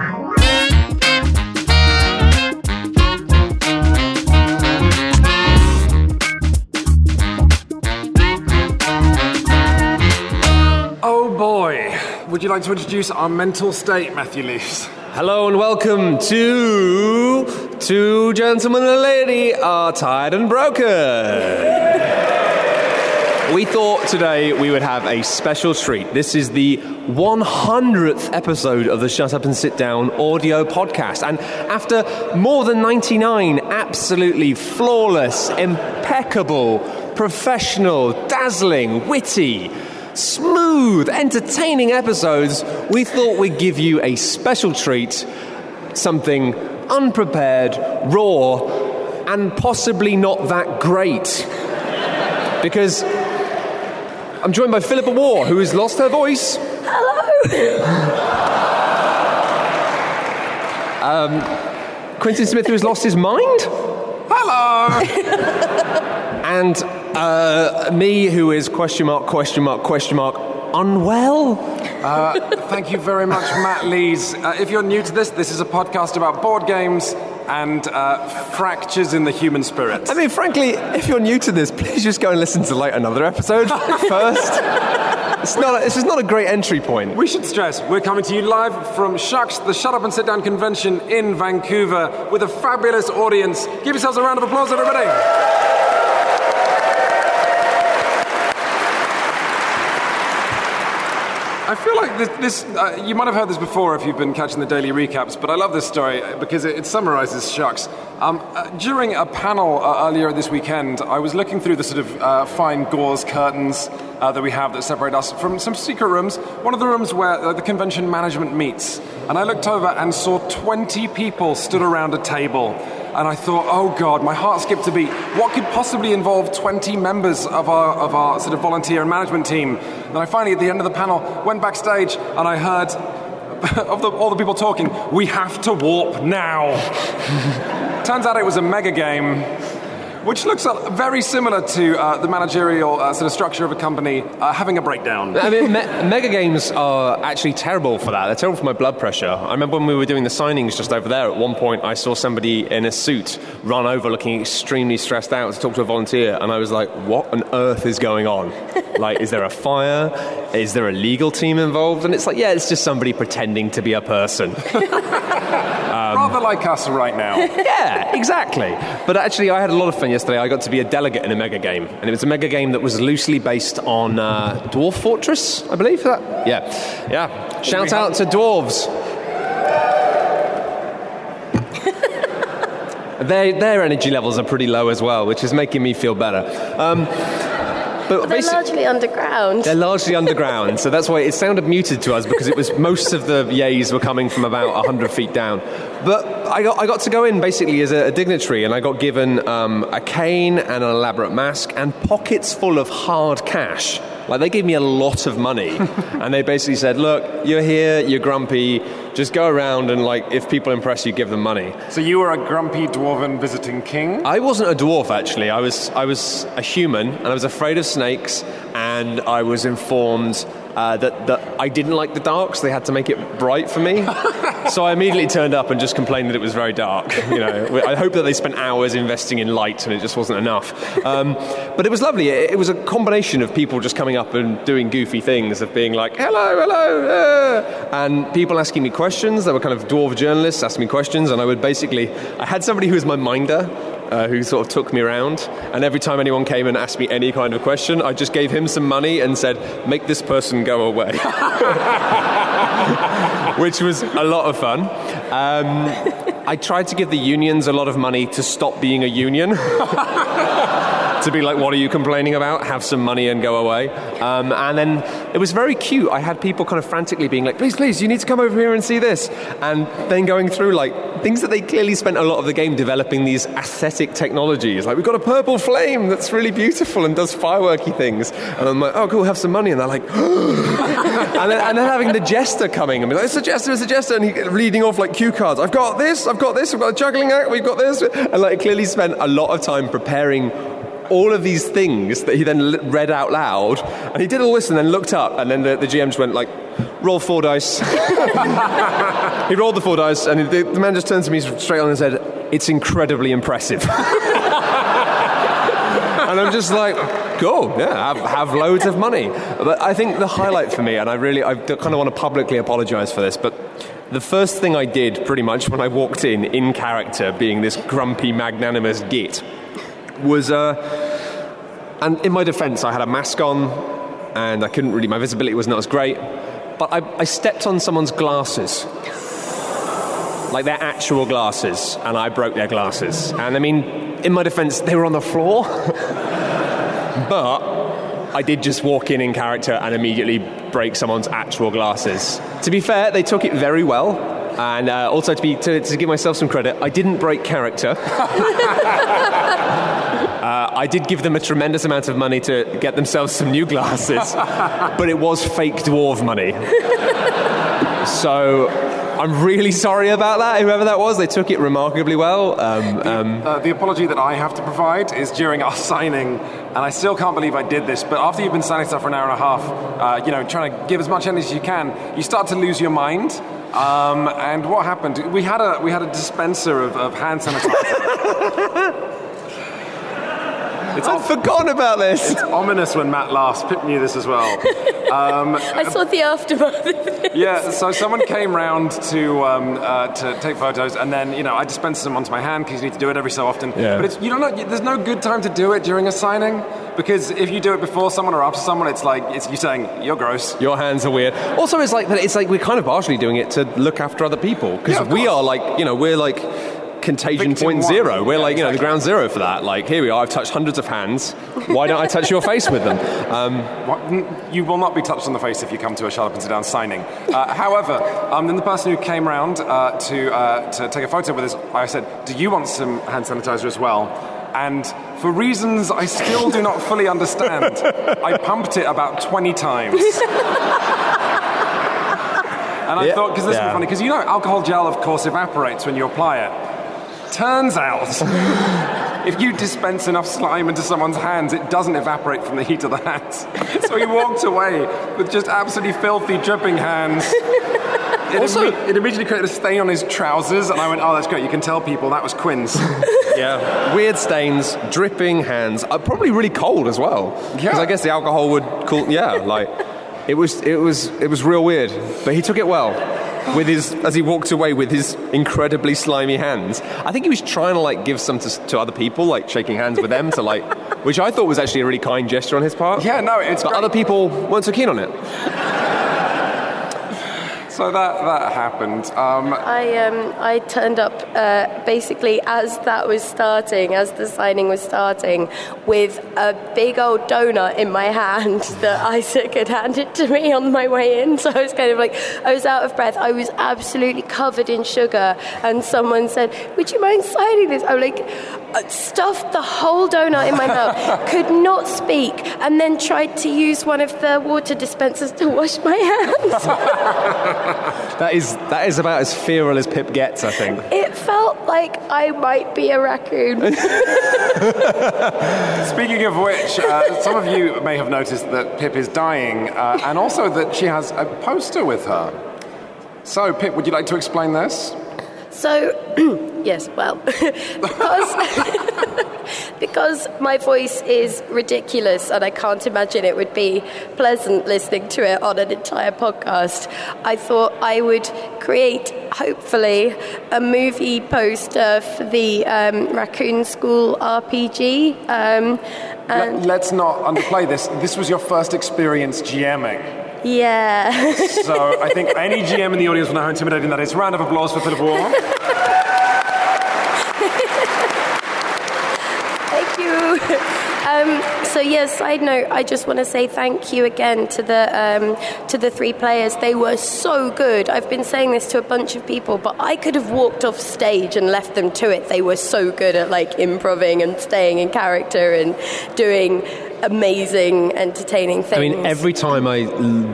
Oh boy. Would you like to introduce our mental state, Matthew Leaves? Hello and welcome to Two Gentlemen and a Lady Are Tired and Broken. We thought today we would have a special treat. This is the 100th episode of the Shut Up and Sit Down audio podcast. And after more than 99 absolutely flawless, impeccable, professional, dazzling, witty, smooth, entertaining episodes, we thought we'd give you a special treat something unprepared, raw, and possibly not that great. Because I'm joined by Philippa Warr, who has lost her voice. Hello! um, Quintin Smith, who has lost his mind. Hello! And uh, me, who is question mark, question mark, question mark, unwell. Thank you very much, Matt Lees. Uh, if you're new to this, this is a podcast about board games and uh, fractures in the human spirit. I mean, frankly, if you're new to this, please just go and listen to like another episode first. It's not. A, this is not a great entry point. We should stress we're coming to you live from SHUX, the Shut Up and Sit Down convention in Vancouver, with a fabulous audience. Give yourselves a round of applause, everybody. I feel like this, this uh, you might have heard this before if you've been catching the daily recaps, but I love this story because it, it summarizes SHUX. Um, uh, during a panel uh, earlier this weekend, I was looking through the sort of uh, fine gauze curtains uh, that we have that separate us from some secret rooms. One of the rooms where uh, the convention management meets. And I looked over and saw 20 people stood around a table. And I thought, oh God, my heart skipped a beat. What could possibly involve 20 members of our, of our sort of volunteer and management team? And I finally, at the end of the panel, went backstage and I heard of the, all the people talking, we have to warp now. Turns out it was a mega game, which looks very similar to uh, the managerial uh, sort of structure of a company uh, having a breakdown. I mean, me- mega games are actually terrible for that. They're terrible for my blood pressure. I remember when we were doing the signings just over there. At one point, I saw somebody in a suit run over, looking extremely stressed out, to talk to a volunteer, and I was like, "What on earth is going on? like, is there a fire? Is there a legal team involved?" And it's like, "Yeah, it's just somebody pretending to be a person." Rather like us right now. Yeah, exactly. But actually, I had a lot of fun yesterday. I got to be a delegate in a mega game, and it was a mega game that was loosely based on uh, Dwarf Fortress, I believe. That yeah, yeah. Shout out to dwarves. Their, their energy levels are pretty low as well, which is making me feel better. Um, but They're largely underground. they're largely underground, so that's why it sounded muted to us because it was most of the yays were coming from about 100 feet down. But I got, I got to go in basically as a, a dignitary, and I got given um, a cane and an elaborate mask and pockets full of hard cash. Like they gave me a lot of money, and they basically said, "Look, you're here, you're grumpy. Just go around and like, if people impress you, give them money." So you were a grumpy dwarven visiting king? I wasn't a dwarf actually. I was I was a human, and I was afraid of snakes, and I was informed uh, that that I didn't like the dark, so they had to make it bright for me. so I immediately turned up and just complained that it was very dark. You know, I hope that they spent hours investing in light, and it just wasn't enough. Um, but it was lovely. It, it was a combination of people just coming up and doing goofy things, of being like, "Hello, hello," uh, and people asking me questions. There were kind of dwarf journalists asking me questions, and I would basically I had somebody who was my minder uh, who sort of took me around. And every time anyone came and asked me any kind of question, I just gave him some money and said, make this person go away. Which was a lot of fun. Um, I tried to give the unions a lot of money to stop being a union. to be like, what are you complaining about? Have some money and go away. Um, and then it was very cute. I had people kind of frantically being like, please, please, you need to come over here and see this. And then going through like things that they clearly spent a lot of the game developing these aesthetic technologies. Like, we've got a purple flame that's really beautiful and does fireworky things. And I'm like, oh, cool, have some money. And they're like, and, then, and then having the jester coming and be like, it's a jester, it's a jester. And he reading off like cue cards. I've got this, I've got this, I've got a juggling act, we've got this. And like, clearly spent a lot of time preparing all of these things that he then read out loud. And he did all this and then looked up, and then the, the GM just went like, roll four dice. he rolled the four dice, and the, the man just turned to me straight on and said, It's incredibly impressive. and I'm just like, cool, yeah, have, have loads of money. But I think the highlight for me, and I really, I kind of want to publicly apologize for this, but the first thing I did pretty much when I walked in, in character, being this grumpy, magnanimous git, was, uh, and in my defense, I had a mask on, and I couldn't really, my visibility was not as great, but I, I stepped on someone's glasses. Like their actual glasses, and I broke their glasses. And I mean, in my defense, they were on the floor. but I did just walk in in character and immediately break someone's actual glasses. To be fair, they took it very well. And uh, also, to, be, to, to, give myself some credit, I didn't break character. uh, I did give them a tremendous amount of money to get themselves some new glasses, but it was fake dwarf money. so I'm really sorry about that, whoever that was. They took it remarkably well. Um, um, uh, the apology that I have to provide is during our signing, and I still can't believe I did this, but after you've been signing stuff for an hour and a half, uh, you know, trying to give as much energy as you can, you start to lose your mind. Um, and what happened? We had a, we had a dispenser of, of hand sanitizer. It's I'd forgotten about this. It's ominous when Matt laughs. Pip knew this as well. Um, I saw the aftermath. yeah, so someone came round to um, uh, to take photos, and then you know I dispensed them onto my hand because you need to do it every so often. Yeah. But it's, you don't know. There's no good time to do it during a signing because if you do it before someone or after someone, it's like it's you saying you're gross. Your hands are weird. Also, it's like it's like we're kind of partially doing it to look after other people because yeah, we are like you know we're like contagion Victim point zero. We're yeah, like, you know, the ground zero for that. Like, here we are, I've touched hundreds of hands. Why don't I touch your face with them? Um, you will not be touched on the face if you come to a Shut Up and Sit Down signing. Uh, however, um, then the person who came round uh, to, uh, to take a photo with us, I said, Do you want some hand sanitizer as well? And for reasons I still do not fully understand, I pumped it about 20 times. And I yeah. thought, because this yeah. is funny, because you know, alcohol gel, of course, evaporates when you apply it. Turns out, if you dispense enough slime into someone's hands, it doesn't evaporate from the heat of the hands. So he walked away with just absolutely filthy, dripping hands. It, also, imme- it immediately created a stain on his trousers, and I went, "Oh, that's great! You can tell people that was Quinn's." yeah, weird stains, dripping hands, uh, probably really cold as well. Because yeah. I guess the alcohol would cool. Yeah, like it was, it was, it was real weird. But he took it well with his as he walked away with his incredibly slimy hands. I think he was trying to like give some to, to other people, like shaking hands with them to like, which I thought was actually a really kind gesture on his part. Yeah, no, it's. But great. other people weren't so keen on it so that that happened. Um, I um, I turned up uh, basically as that was starting, as the signing was starting, with a big old donut in my hand that Isaac had handed to me on my way in. So I was kind of like, I was out of breath. I was absolutely covered in sugar, and someone said, "Would you mind signing this?" I'm like, uh, stuffed the whole donut in my mouth, could not speak, and then tried to use one of the water dispensers to wash my hands. that is that is about as feral as Pip gets, I think. It felt like I might be a raccoon. Speaking of which, uh, some of you may have noticed that Pip is dying, uh, and also that she has a poster with her. So, Pip, would you like to explain this? So, yes, well, because, because my voice is ridiculous and I can't imagine it would be pleasant listening to it on an entire podcast, I thought I would create, hopefully, a movie poster for the um, Raccoon School RPG. Um, and Let, us not underplay this. This was your first experience GMing. Yeah. so I think any GM in the audience will know how intimidating that is. Round of applause for Philippa Warr. Thank you. Um, so yes, side note, I just want to say thank you again to the um, to the three players. They were so good. I've been saying this to a bunch of people, but I could have walked off stage and left them to it. They were so good at like improving and staying in character and doing amazing, entertaining things. I mean, every time I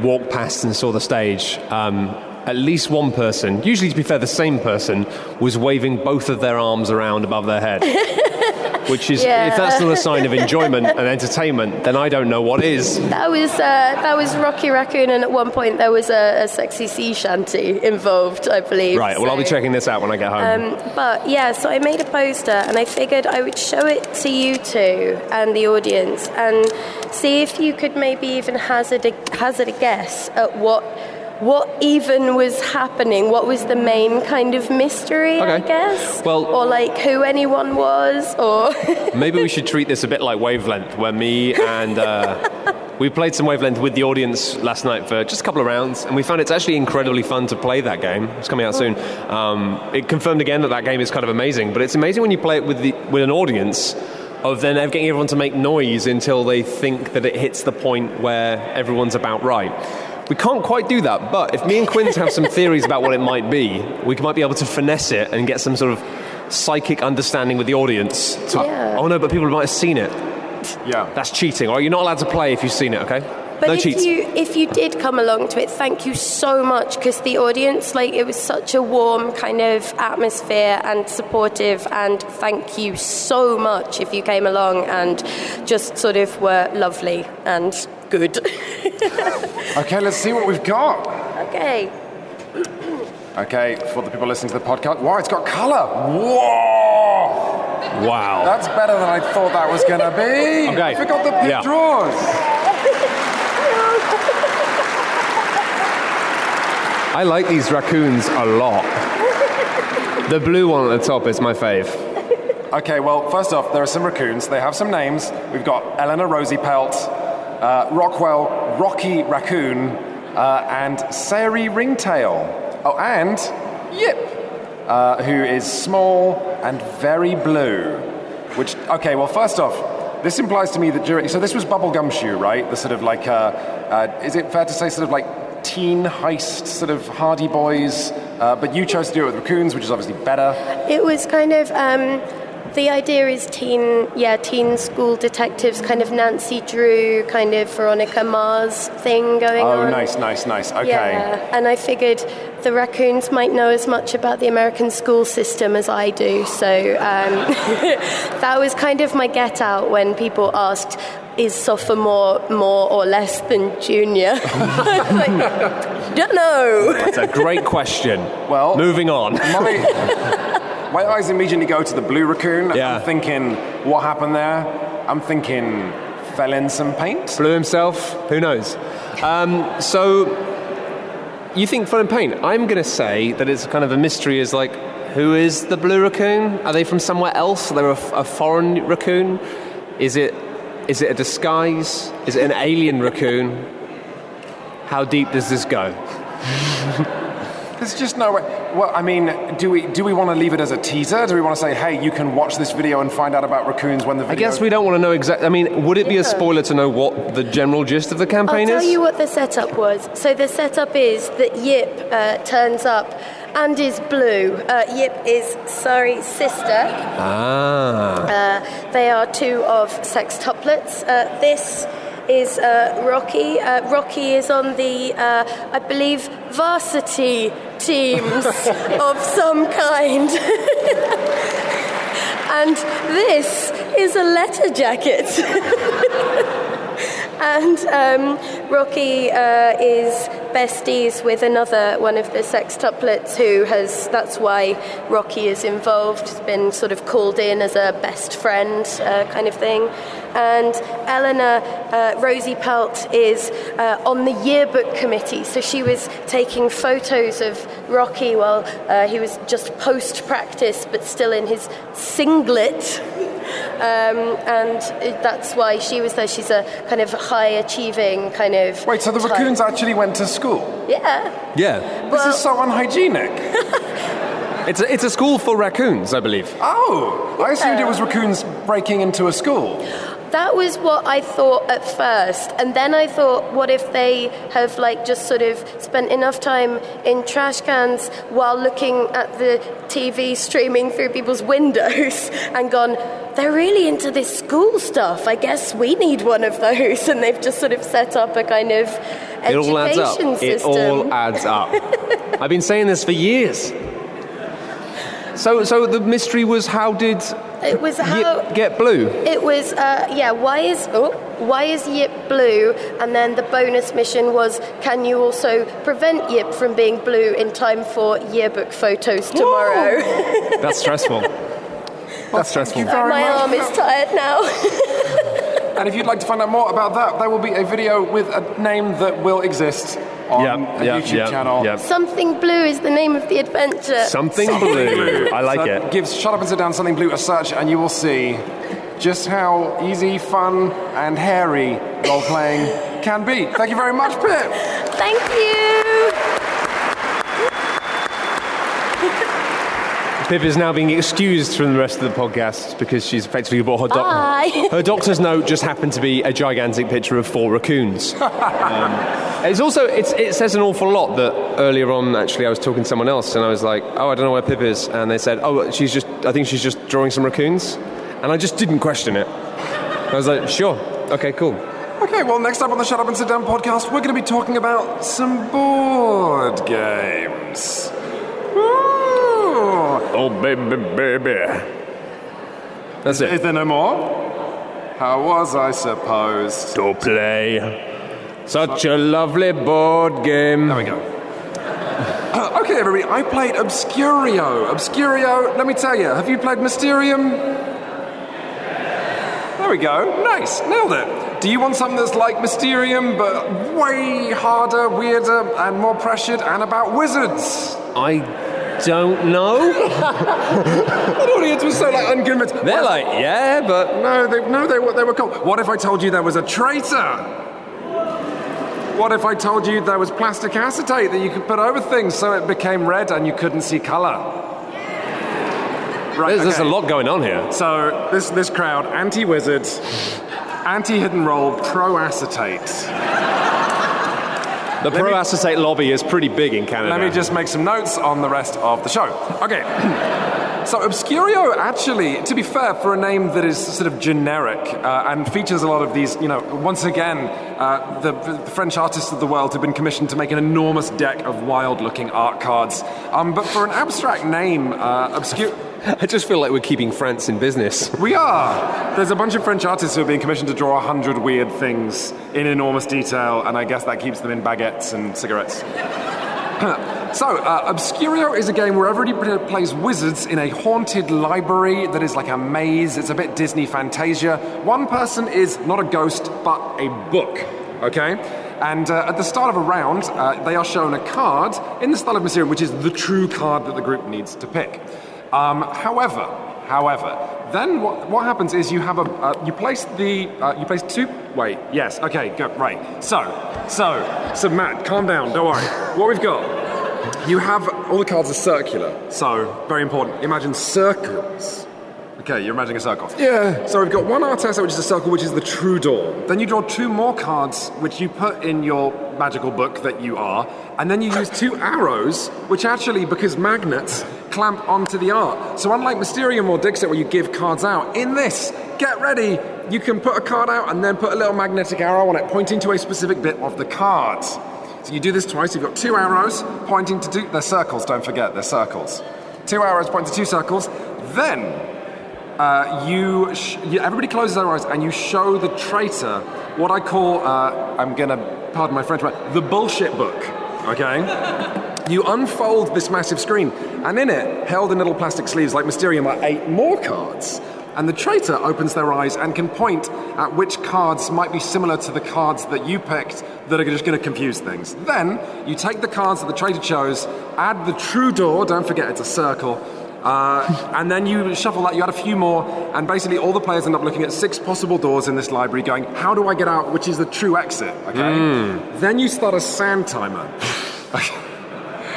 walked past and saw the stage, um, at least one person, usually to be fair, the same person, was waving both of their arms around above their head. which is Yeah. if that's not a sign of enjoyment and entertainment, then I don't know what is. That was uh, that was Rocky Raccoon, and at one point there was a, a sexy sea shanty involved, I believe. Right. Well, I'll be checking this out when I get home. Um, but yeah, so I made a poster and I figured I would show it to you two and the audience and see if you could maybe even hazard a, hazard a guess at what what even was happening. What was the main kind of mystery, I guess? Well- or like who anyone was, or Maybe we should treat this a bit like Wavelength, where me and uh, we played some Wavelength with the audience last night for just a couple of rounds, and we found it's actually incredibly fun to play that game. It's coming out soon. Um, it confirmed again that that game is kind of amazing, but it's amazing when you play it with the with an audience. Of then getting everyone to make noise until they think that it hits the point where everyone's about right. We can't quite do that, but if me and Quinns have some theories about what it might be, we might be able to finesse it and get some sort of psychic understanding with the audience. To, Yeah. Oh no, but people might have seen it. Yeah. That's cheating. All right, you're not allowed to play if you've seen it. Okay? But no if cheats. you if you did come along to it, thank you so much because the audience, like, it was such a warm kind of atmosphere and supportive. And thank you so much if you came along and just sort of were lovely and good. Okay, let's see what we've got. okay. Okay, for the people listening to the podcast, wow, it's got colour. Whoa! Wow. That's better than I thought that was going to be. Okay. I forgot the pit Yeah. drawers. I like these raccoons a lot. the blue one at the top is my fave. Okay, well, first off, there are some raccoons. They have some names. We've got Eleanor Rosie Pelt, uh, Rockwell Rocky Raccoon, uh, and Sari Ringtail. Oh, and Yip, uh, who is small and very blue. Which, okay, well, first off, this implies to me that during. So this was Bubblegumshoe, right? The sort of like. Uh, uh, is it fair to say, sort of like teen heist, sort of Hardy Boys? Uh, but you chose to do it with raccoons, which is obviously better. It was kind of um, the idea is teen, yeah, teen school detectives, kind of Nancy Drew, kind of Veronica Mars thing going Oh, on. Oh, nice, nice, nice. Okay. Yeah, and I figured the raccoons might know as much about the American school system as I do, so um, that was kind of my get out when people asked, "Is sophomore more or less than junior?" like, don't know. It's a great question. Well- moving on. My, my eyes immediately go to the blue raccoon. Yeah. I'm thinking, what happened there? I'm thinking, fell in some paint? Blew himself? Who knows? Um, so, you think fun and paint? I'm going to say that it's kind of a mystery. Is like, who is the blue raccoon? Are they from somewhere else? Are they a, a foreign raccoon? Is it is it a disguise? Is it an alien raccoon? How deep does this go? There's just no way. Well, I mean, do we do we want to leave it as a teaser? Do we want to say, hey, you can watch this video and find out about raccoons when the I guess we don't want to know exactly. I mean, would it be a spoiler to know what the general gist of the campaign is I'll campaign tell you what the setup was. So the setup is that Yip uh, turns up and is blue. Uh, Yip is Sari's sister. ah. Uh, they are two of sextuplets. Uh, this is uh, Rocky. Uh, Rocky is on the, uh, I believe, varsity teams of some kind. and this is a letter jacket. and um, Rocky uh, is besties with another one of the sextuplets who has, that's why Rocky is involved, has been sort of called in as a best friend uh, kind of thing. And Eleanor uh, Rosie Pelt is uh, on the yearbook committee, so she was taking photos of Rocky while uh, he was just post practice but still in his singlet. Um, and it- that's why she was there. She's a kind of high achieving kind of. Wait, so the type. raccoons actually went to school? Yeah. Yeah. This Well- is so unhygienic. It's a, it's a school for raccoons, I believe. oh, I assumed it was raccoons breaking into a school. That was what I thought at first, and then I thought, what if they have like just sort of spent enough time in trash cans while looking at the TV streaming through people's windows and gone, they're really into this school stuff. I guess we need one of those, and they've just sort of set up a kind of It all adds education up. It all adds up. I've been saying this for years. So, so the mystery was how did It was how. Yip get blue? It was, uh, yeah, why is, oh, why is Yip blue? And then the bonus mission was, can you also prevent Yip from being blue in time for yearbook photos tomorrow? That's stressful. That's stressful. very My much. arm is tired now. And if you'd like to find out more about that, there will be a video with a name that will exist on Yep, a yep, YouTube yep, channel. yep. Something blue is the name of the adventure. Something blue. I like So it. Give Shut Up and Sit Down Something Blue a search, and you will see just how easy, fun, and hairy role playing can be. Thank you very much, Pip. Thank you. Pip is now being excused from the rest of the podcast because she's effectively brought her doc- Bye. Her doctor's note just happened to be a gigantic picture of four raccoons. Um, it's also it's, it says an awful lot that earlier on actually I was talking to someone else and I was like, oh I don't know where Pip is, and they said, oh she's just I think she's just drawing some raccoons, and I just didn't question it. I was like, sure, okay, cool. Okay, well, next up on the Shut Up and Sit Down podcast, we're going to be talking about some board games. Ooh. Oh baby, baby. That's Is it. there no more? How was I supposed? To play such a lovely board game. There we go. Uh, okay, everybody, I played Obscurio. Obscurio, let me tell you, have you played Mysterium? There we go. Nice, nailed it. Do you want something that's like Mysterium, but way harder, weirder, and more pressured, and about wizards? I don't know. The audience was so like unconvinced. They're like, yeah, but No, they, no, they were, they were cool. What if I told you there was a traitor? What if I told you there was plastic acetate that you could put over things so it became red and you couldn't see color? Right, there's, there's a lot going on here. So this this crowd, anti-wizard, anti-hidden roll, pro-acetate. The me- pro acetate lobby is pretty big in Canada. Let me just make some notes on the rest of the show. Okay. So Obscurio, actually, to be fair, for a name that is sort of generic uh, and features a lot of these, you know, once again, uh, the, the French artists of the world have been commissioned to make an enormous deck of wild-looking art cards. Um, but for an abstract name, uh. I just feel like we're keeping France in business. We are. There's a bunch of French artists who are being commissioned to draw a hundred weird things in enormous detail, and I guess that keeps them in baguettes and cigarettes. so, uh, Obscurio is a game where everybody plays wizards in a haunted library that is like a maze. It's a bit Disney Fantasia. One person is not a ghost, but a book. Okay? And uh, at the start of a round, uh, they are shown a card in the style of Mysterium, which is the true card that the group needs to pick. Um, however, however, then what, what happens is you have a uh, you place the uh, you place two. Wait, yes, okay, go right. So, so, so Matt, calm down. Don't worry. What we've got, you have all the cards are circular. So very important. Imagine circles. Okay, you're imagining a circle. Yeah. So we've got one Artessa, which is a circle, which is the true door. Then you draw two more cards, which you put in your magical book that you are, and then you use two arrows, which actually, because magnets, clamp onto the art. So unlike Mysterium or Dixit, where you give cards out, in this, get ready, you can put a card out and then put a little magnetic arrow on it, pointing to a specific bit of the card. So you do this twice. You've got two arrows pointing to two. They're circles. Don't forget, they're circles. Two arrows pointing to two circles. Then uh, you, you, everybody closes their eyes and you show the traitor what I call, uh, I'm gonna, pardon my French, the bullshit book, okay? you unfold this massive screen, and in it, held in little plastic sleeves like Mysterium, are eight more cards. And the traitor opens their eyes and can point at which cards might be similar to the cards that you picked that are just going to confuse things. Then you take the cards that the traitor chose, add the true door, don't forget it's a circle, uh, and then you shuffle that, you add a few more, and basically all the players end up looking at six possible doors in this library going, how do I get out, which is the true exit, okay? Then you start a sand timer.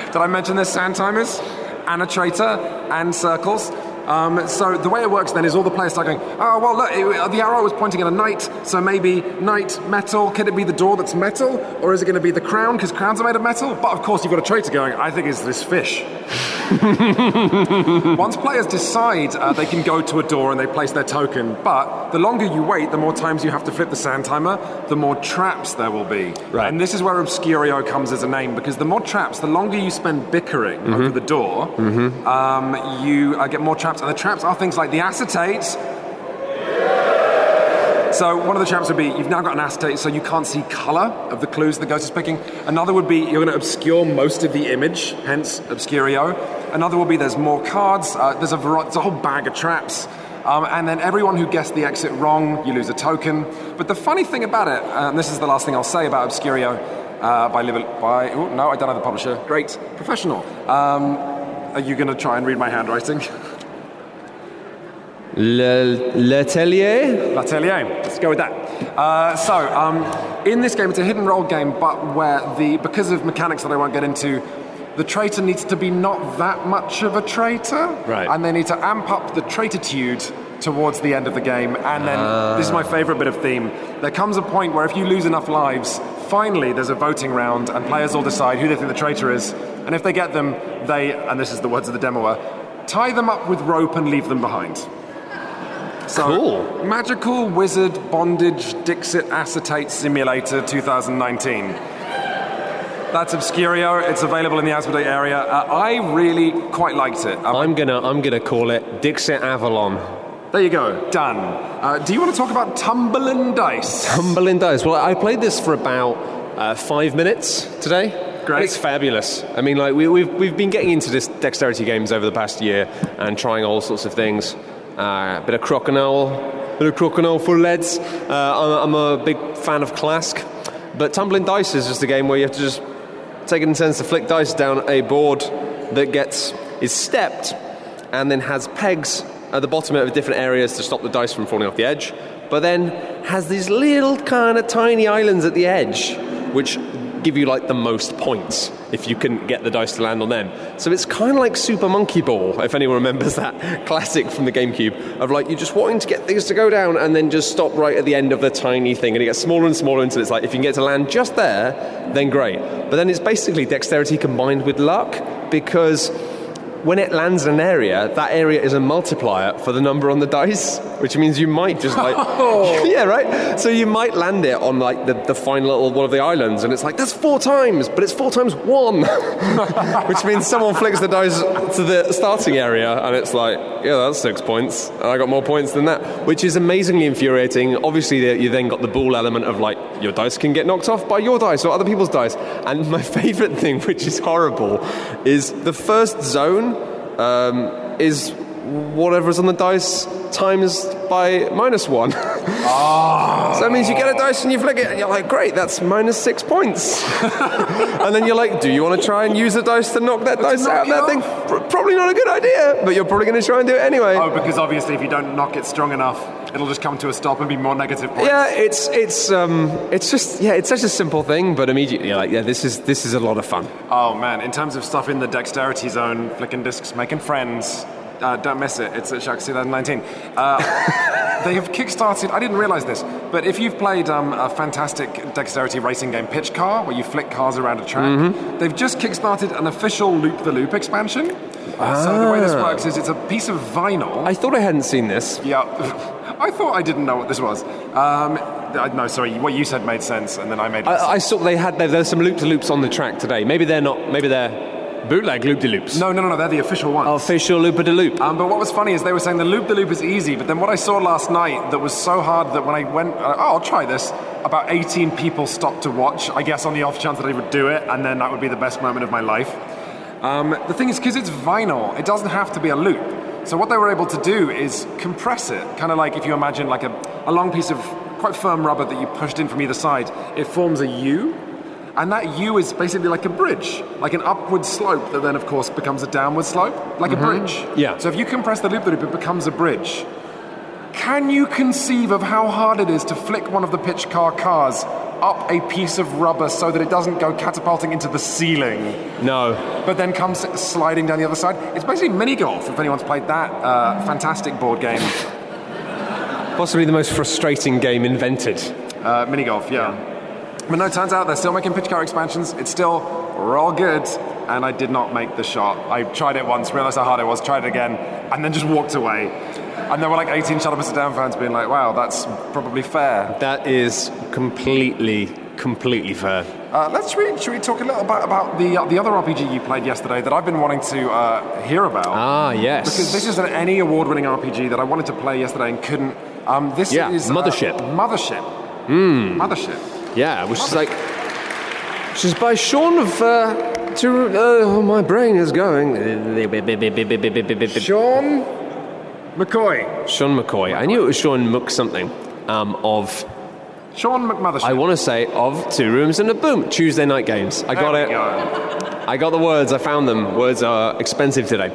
Did I mention there's sand timers? And a traitor, and circles. Um, so the way it works then is all the players start going, oh, well, look, it, the arrow was pointing at a knight, so maybe knight, metal, could it be the door that's metal? Or is it going to be the crown, because crowns are made of metal? But of course, you've got a traitor going, I think it's this fish. Once players decide uh, they can go to a door and they place their token, but the longer you wait, the more times you have to flip the sand timer, the more traps there will be. Right. And this is where Obscurio comes as a name because the more traps, the longer you spend bickering over the door, um, you uh, get more traps. And the traps are things like the acetates. So one of the traps would be you've now got an acetate, so you can't see color of the clues the ghost is picking. Another would be you're going to obscure most of the image, hence obscurio. Another will be there's more cards. Uh, there's a there's a whole bag of traps. Um, and then everyone who guessed the exit wrong, you lose a token. But the funny thing about it, uh, and this is the last thing I'll say about Obscurio, uh, by Liber- by oh no, I don't have the publisher. Great, professional. Um, are you going to try and read my handwriting? Le, Letelier? L'Atelier. Let's go with that. Uh, so, um, in this game, it's a hidden role game, but where the because of mechanics that I won't get into, the traitor needs to be not that much of a traitor, Right. And they need to amp up the traititude towards the end of the game. And then this is my ah. favourite bit of theme. There comes a point where if you lose enough lives, finally there's a voting round, and players all decide who they think the traitor is. And if they get them, they and this is the words of the demoer, tie them up with rope and leave them behind. So, Cool. Magical Wizard Bondage Dixit Acetate Simulator 2019. That's Obscurio. It's available in the Asmodee area. Uh, I really quite liked it. Um, I'm gonna I'm gonna call it Dixit Avalon. there you go. Done. Uh, do you want to talk about Tumbling Dice? Tumbling dice. Well, I played this for about uh, five minutes today. Great. It's fabulous. I mean, like we, we've we've been getting into this dexterity games over the past year and trying all sorts of things. Uh, bit of crokinole, bit of crokinole for leads. Uh, I'm, I'm a big fan of Klask, but tumbling dice is just a game where you have to just take it in turns to flick dice down a board that gets is stepped and then has pegs at the bottom of different areas to stop the dice from falling off the edge, but then has these little kind of tiny islands at the edge which give you like the most points if you can get the dice to land on them. So it's kind of like Super Monkey Ball, if anyone remembers that classic from the GameCube, of like you're just wanting to get things to go down and then just stop right at the end of the tiny thing, and it gets smaller and smaller until it's like if you can get to land just there, then great. But then it's basically dexterity combined with luck because when it lands in an area, that area is a multiplier for the number on the dice, which means you might just like, oh. yeah, right. So you might land it on like the, the final little one of the islands, and it's like that's four times, but it's four times one, which means someone flicks the dice to the starting area, and it's like, yeah, that's six points, and I got more points than that, which is amazingly infuriating. Obviously, you then got the ball element of like your dice can get knocked off by your dice or other people's dice, and my favourite thing, which is horrible, is the first zone um, is whatever's on the dice times by minus one. So that means you get a dice and you flick it, and you're like, great, that's minus six points. and then you're like, do you want to try and use the dice to knock that dice knock out of it that thing? Pr- Probably not a good idea, but you're probably going to try and do it anyway. Oh, because obviously if you don't knock it strong enough, it'll just come to a stop and be more negative points. Yeah, it's it's um it's just yeah, it's such a simple thing, but immediately like, yeah, this is this is a lot of fun. Oh man, in terms of stuff in the dexterity zone, flicking discs, making friends, uh, don't miss it. It's at SHUX 2019. Uh, they have kickstarted, I didn't realize this, but if you've played um, a fantastic dexterity racing game, Pitch Car, where you flick cars around a track, they've just kickstarted an official Loop the Expansion. So the way this works is it's a piece of vinyl. I thought I hadn't seen this. Yeah, I thought I didn't know what this was. Um, uh, no, sorry, what you said made sense, and then I made it. I, I saw they had there's some loop to loops on the track today. Maybe they're not. Maybe they're bootleg loop de loops. no, no, no, no, they're the official ones. Official loop de loop. Um, but what was funny is they were saying the loop the loop is easy, but then what I saw last night that was so hard that when I went, uh, oh, I'll try this, about 18 people stopped to watch, I guess on the off chance that I would do it, and then that would be the best moment of my life. Um, the thing is, because it's vinyl, it doesn't have to be a loop. So what they were able to do is compress it, kind of like if you imagine like a, a long piece of quite firm rubber that you pushed in from either side, it forms a U. And that U is basically like a bridge, like an upward slope that then, of course, becomes a downward slope, like a bridge. Yeah. So if you compress the loop the loop, it becomes a bridge. Can you conceive of how hard it is to flick one of the pitch car cars up a piece of rubber so that it doesn't go catapulting into the ceiling, No. but then comes sliding down the other side? It's basically mini golf. If anyone's played that uh, fantastic board game, Possibly the most frustrating game invented. uh, mini golf, yeah. But no, it turns out they're still making pitch car expansions. It's still real good. and I did not make the shot. I tried it once, realized how hard it was, tried it again, and then just walked away. And there were like 18 Shut Up and Sit Down fans being like, wow, that's probably fair. That is completely, completely fair. Uh, let's read, should we talk a little bit about the, uh, the other RPG you played yesterday that I've been wanting to uh, hear about? Ah, yes. Because this is an any award winning RPG that I wanted to play yesterday and couldn't. Um, this Yeah, is. uh, Mothership. Mothership. Mm. Mothership. Yeah, which is like, which is by Sean of. Uh, to, uh, oh, my brain is going. Sean McCoy. Sean McCoy. I knew it was Sean Mook something. Um, of Sean McMothership. I want to say of Two Rooms and a Boom Tuesday Knight Games. I got it. go. I got the words. I found them. Words are expensive today.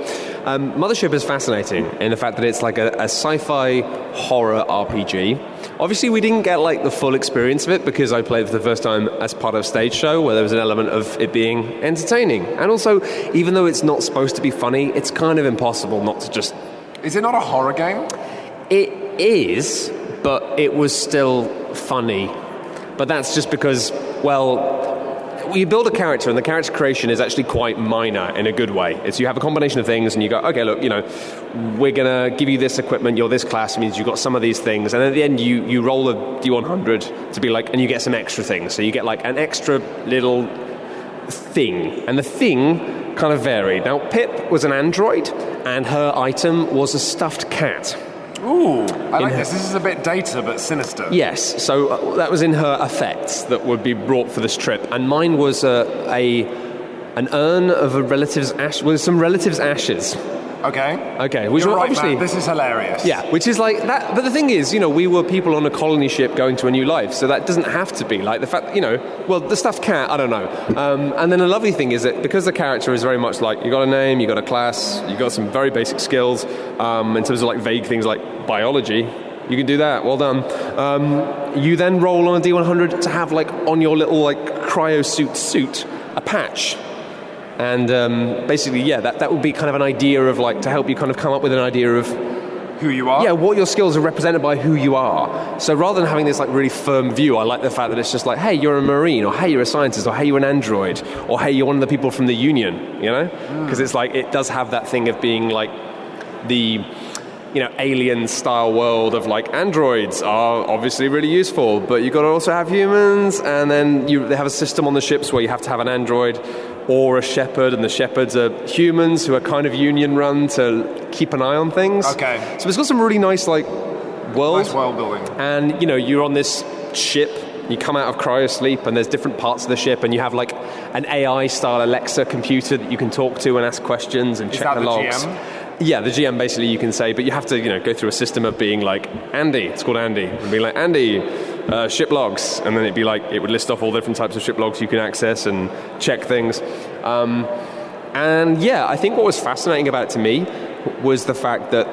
Um, Mothership is fascinating in the fact that it's like a, a sci-fi horror RPG. Obviously, we didn't get like the full experience of it because I played for the first time as part of a stage show where there was an element of it being entertaining, and also, even though it's not supposed to be funny, it's kind of impossible not to just. Is it not a horror game? It is, but it was still funny. But that's just because, well, you build a character, and the character creation is actually quite minor in a good way. It's you have a combination of things, and you go, okay, look, you know, we're gonna give you this equipment. You're this class, means you've got some of these things, and at the end, you you roll a d100 to be like, and you get some extra things. So you get like an extra little thing, and the thing kind of varied. Now, Pip was an android, and her item was a stuffed cat. Ooh, I like her- this. This is a bit data but sinister. Yes, so uh, that was in her effects that would be brought for this trip, and mine was uh, a an urn of a relative's ash with some relative's ashes. Okay. Okay, which You're right, obviously Matt. This is hilarious. yeah, which is like that. But the thing is, you know, we were people on a colony ship going to a new life, so that doesn't have to be like the fact. You know, well, the stuffed cat, I don't know. Um, and then a lovely thing is that because the character is very much like you got a name, you got a class, you got some very basic skills um, in terms of like vague things like biology. You can do that. Well done. Um, you then roll on a D100 to have like on your little like cryo suit suit a patch and um, basically, yeah, that, that would be kind of an idea of like to help you kind of come up with an idea of Who you are? yeah, what your skills are represented by who you are. So rather than having this like really firm view, I like the fact that it's just like, hey, you're a marine, or hey, you're a scientist, or hey, you're an android, or hey, you're one of the people from the union. You know, because it's like it does have that thing of being like the you know alien style world of like androids are obviously really useful but you've got to also have humans and then you they have a system on the ships where you have to have an android or a shepherd and the shepherds are humans who are kind of union run to keep an eye on things Okay. so it's got some really nice like world Nice world building. and you know you're on this ship you come out of cryosleep and there's different parts of the ship and you have like an ai style alexa computer that you can talk to and ask questions and Is check the the logs GM? Yeah the gm basically you can say but you have to you know go through a system of being like andy it's called andy and like andy uh, ship logs and then it'd be like it would list off all the different types of ship logs you can access and check things um, and yeah i think what was fascinating about it to me was the fact that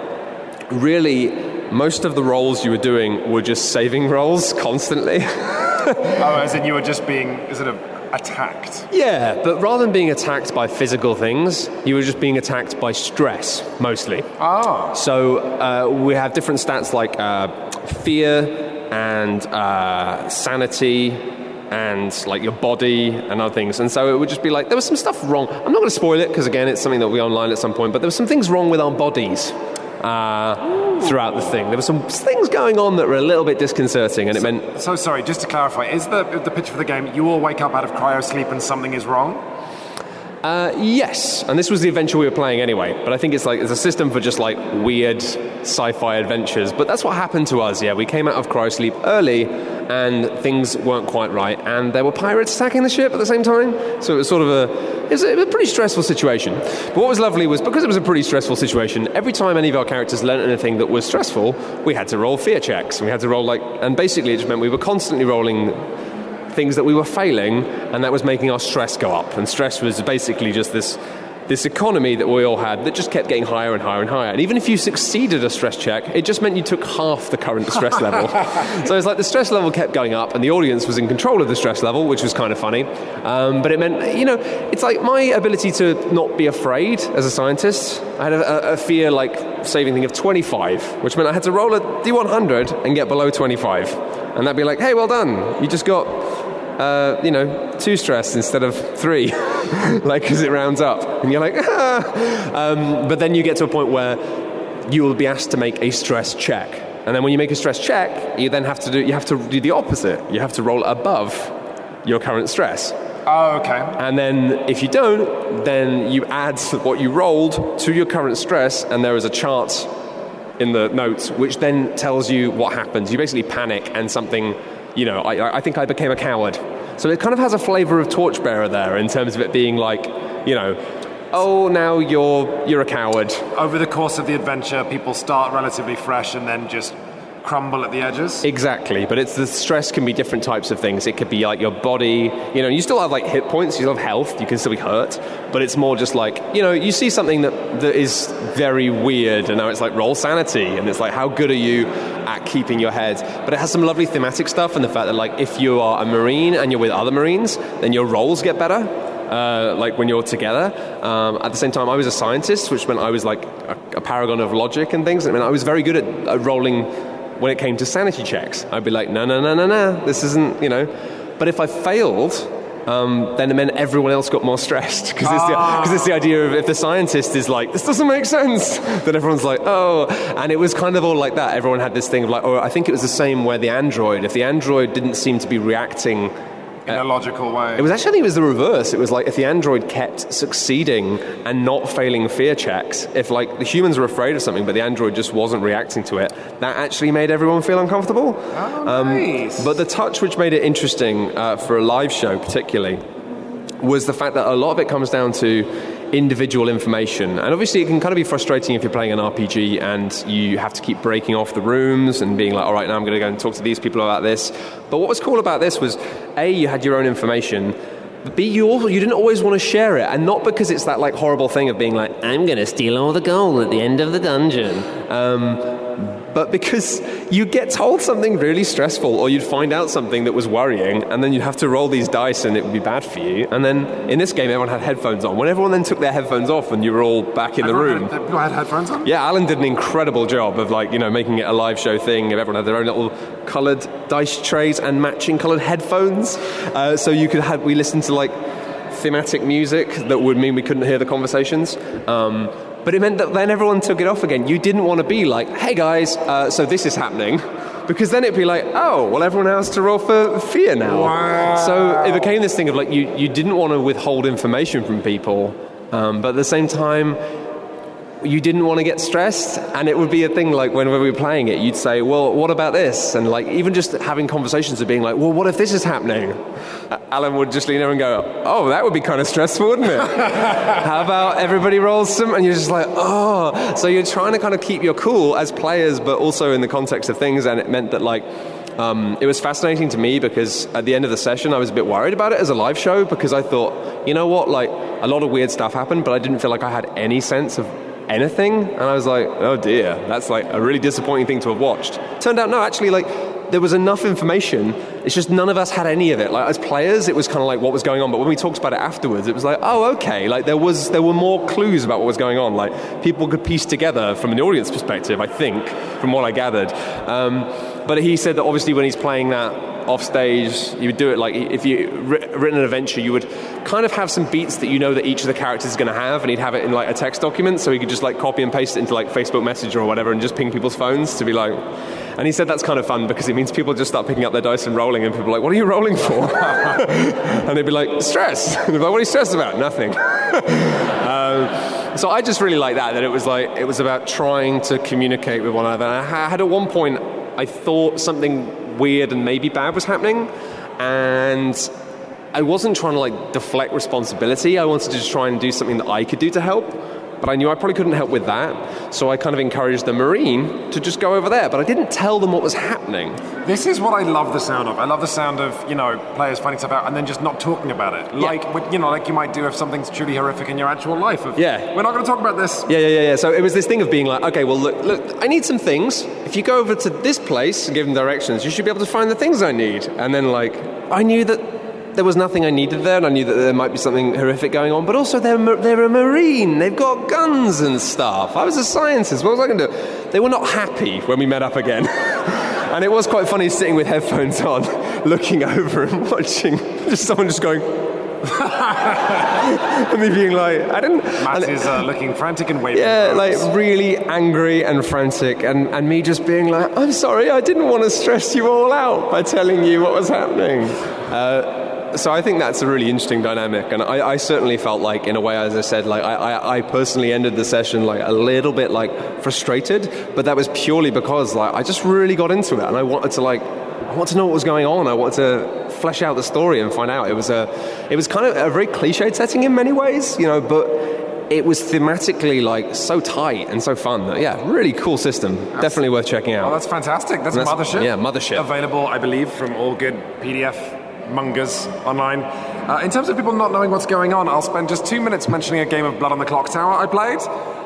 really most of the roles you were doing were just saving roles constantly. Oh, as in you were just being sort of attacked. yeah, but rather than being attacked by physical things, you were just being attacked by stress mostly. Ah. So uh, we have different stats like uh, fear and uh, sanity and like your body and other things. And so it would just be like there was some stuff wrong. I'm not going to spoil it because again, it's something that will be online at some point. But there were some things wrong with our bodies. Uh, throughout the thing, there were some things going on that were a little bit disconcerting, and it meant So sorry, just to clarify, is the the pitch for the game you all wake up out of cryo sleep and something is wrong? Uh, yes, and this was the adventure we were playing anyway. But I think it's like it's a system for just like weird sci-fi adventures. But that's what happened to us. Yeah, we came out of cryosleep early, and things weren't quite right, and there were pirates attacking the ship at the same time. So it was sort of a it was a, it was a pretty stressful situation. But what was lovely was because it was a pretty stressful situation. Every time any of our characters learned anything that was stressful, we had to roll fear checks. And we had to roll like, and basically it just meant we were constantly rolling things that we were failing, and that was making our stress go up. And stress was basically just this this economy that we all had that just kept getting higher and higher and higher. And even if you succeeded a stress check, it just meant you took half the current stress level. so it's like the stress level kept going up, and the audience was in control of the stress level, which was kind of funny. Um, but it meant, you know, it's like my ability to not be afraid as a scientist. I had a, a, a fear like saving thing of 25, which meant I had to roll a d100 and get below 25. And that'd be like, hey, well done. You just got uh, you know, two stress instead of three, like because it rounds up, and you're like, ah. Um, but then you get to a point where you will be asked to make a stress check, and then when you make a stress check, you then have to do you have to do the opposite. You have to roll above your current stress. Oh, okay. And then if you don't, then you add what you rolled to your current stress, and there is a chart in the notes which then tells you what happens. You basically panic, and something, you know, I, I think I became a coward. So it kind of has a flavor of torchbearer there in terms of it being like, you know, oh, now you're you're a coward. Over the course of the adventure, people start relatively fresh and then just crumble at the edges. Exactly, but it's the stress can be different types of things. It could be like your body, you know, you still have like hit points, you still have health, you can still be hurt, but it's more just like, you know, you see something that, that is very weird and now it's like roll sanity and it's like how good are you at keeping your head? But it has some lovely thematic stuff and the fact that like if you are a marine and you're with other marines, then your rolls get better. Uh, like when you're together. Um, at the same time, I was a scientist, which meant I was like a, a paragon of logic and things. I mean, I was very good at, at rolling when it came to sanity checks. I'd be like, no, no, no, no, no, this isn't, you know. But if I failed, um, then it meant everyone else got more stressed because it's, the, it's the idea of if the scientist is like, this doesn't make sense, then everyone's like, oh. And it was kind of all like that. Everyone had this thing of like, oh, I think it was the same where the android, if the android didn't seem to be reacting in a logical way. it was actually, it was the reverse. It was like if the android kept succeeding and not failing fear checks, if like the humans were afraid of something but the android just wasn't reacting to it, that actually made everyone feel uncomfortable. Oh, nice. But the touch which made it interesting uh, for a live show, particularly, was the fact that a lot of it comes down to individual information. And obviously, it can kind of be frustrating if you're playing an RPG and you have to keep breaking off the rooms and being like, all right, now I'm going to go and talk to these people about this. But what was cool about this was A, you had your own information. but B, you also you didn't always want to share it, and not because it's that like horrible thing of being like, I'm going to steal all the gold at the end of the dungeon. Um, but because you get told something really stressful, or you'd find out something that was worrying, and then you'd have to roll these dice and it would be bad for you. And then in this game, everyone had headphones on. When everyone then took their headphones off and you were all back in the room. Had, had headphones on? Yeah, Alan did an incredible job of like, you know, making it a live show thing. Everyone had their own little coloured dice trays and matching coloured headphones. Uh, so you could have, we listened to like thematic music that would mean we couldn't hear the conversations. Um, but it meant that then everyone took it off again. You didn't want to be like, hey guys, uh, so this is happening. Because then it'd be like, oh, well, everyone has to roll for fear now. Wow. So it became this thing of like, you, you didn't want to withhold information from people, um, but at the same time, you didn't want to get stressed and it would be a thing like when we were playing it you'd say well what about this and like even just having conversations of being like well what if this is happening alan would just lean over and go oh that would be kind of stressful wouldn't it? How about everybody rolls some? And you're just like oh. So you're trying to kind of keep your cool as players but also in the context of things and it meant that like um, it was fascinating to me because at the end of the session I was a bit worried about it as a live show because I thought you know what? Like a lot of weird stuff happened but I didn't feel like I had any sense of anything. And i was like oh dear. That's like a really disappointing thing to have watched. Turned out no actually like there was enough information. It's just none of us had any of it. Like as players it was kind of like what was going on. But when we talked about it afterwards it was like oh okay. Like there was there were more clues about what was going on. Like people could piece together from an audience perspective i think from what i gathered. Um, but he said that obviously when he's playing that off stage, you would do it like if you written an adventure, you would kind of have some beats that you know that each of the characters is going to have, and he'd have it in like a text document, so he could just like copy and paste it into like Facebook Messenger or whatever, and just ping people's phones to be like. And he said that's kind of fun because it means people just start picking up their dice and rolling, and people are like, "What are you rolling for?" and they'd be like, "Stress." And they'd like, "What are you stressed about?" Nothing. um, so I just really like that. That it was like it was about trying to communicate with one another. And I had at one point I thought something weird and maybe bad was happening, and I wasn't trying to like deflect responsibility. I wanted to just try and do something that I could do to help. But I knew I probably couldn't help with that, so I kind of encouraged the Marine to just go over there. But I didn't tell them what was happening. This is what I love the sound of. I love the sound of you know players finding stuff out and then just not talking about it, like what- you know, like you might do if something's truly horrific in your actual life. Of, Yeah. we're not going to talk about this. Yeah, yeah, yeah, yeah. So it was this thing of being like, okay, well, look, look, I need some things. If you go over to this place and give them directions, you should be able to find the things I need. And then, like, I knew that there was nothing I needed there, and I knew that there might be something horrific going on. But also, they're they're a marine. They've got guns and stuff. I was a scientist. What was I going to do? They were not happy when we met up again. and it was quite funny sitting with headphones on, looking over and watching just someone just going. and me being like, I didn't. Matt is uh, looking frantic and waving. yeah, like really angry and frantic, and, and me just being like, I'm sorry, I didn't want to stress you all out by telling you what was happening. Uh, so I think that's a really interesting dynamic, and I, I certainly felt like, in a way, as I said, like I, I, I personally ended the session like a little bit like frustrated, but that was purely because like I just really got into it, and I wanted to like I wanted to know what was going on. I wanted to flesh out the story and find out. It was a, it was kind of a very cliched setting in many ways, you know, but it was thematically like so tight and so fun. That, yeah, really cool system. Definitely worth checking out. Oh, that's fantastic. That's, That's- Mothership. yeah, Mothership. Available, I believe, from all good PDF mongers online. Uh, in terms of people not knowing what's going on, I'll spend just two minutes mentioning a game of Blood on the Clocktower I played.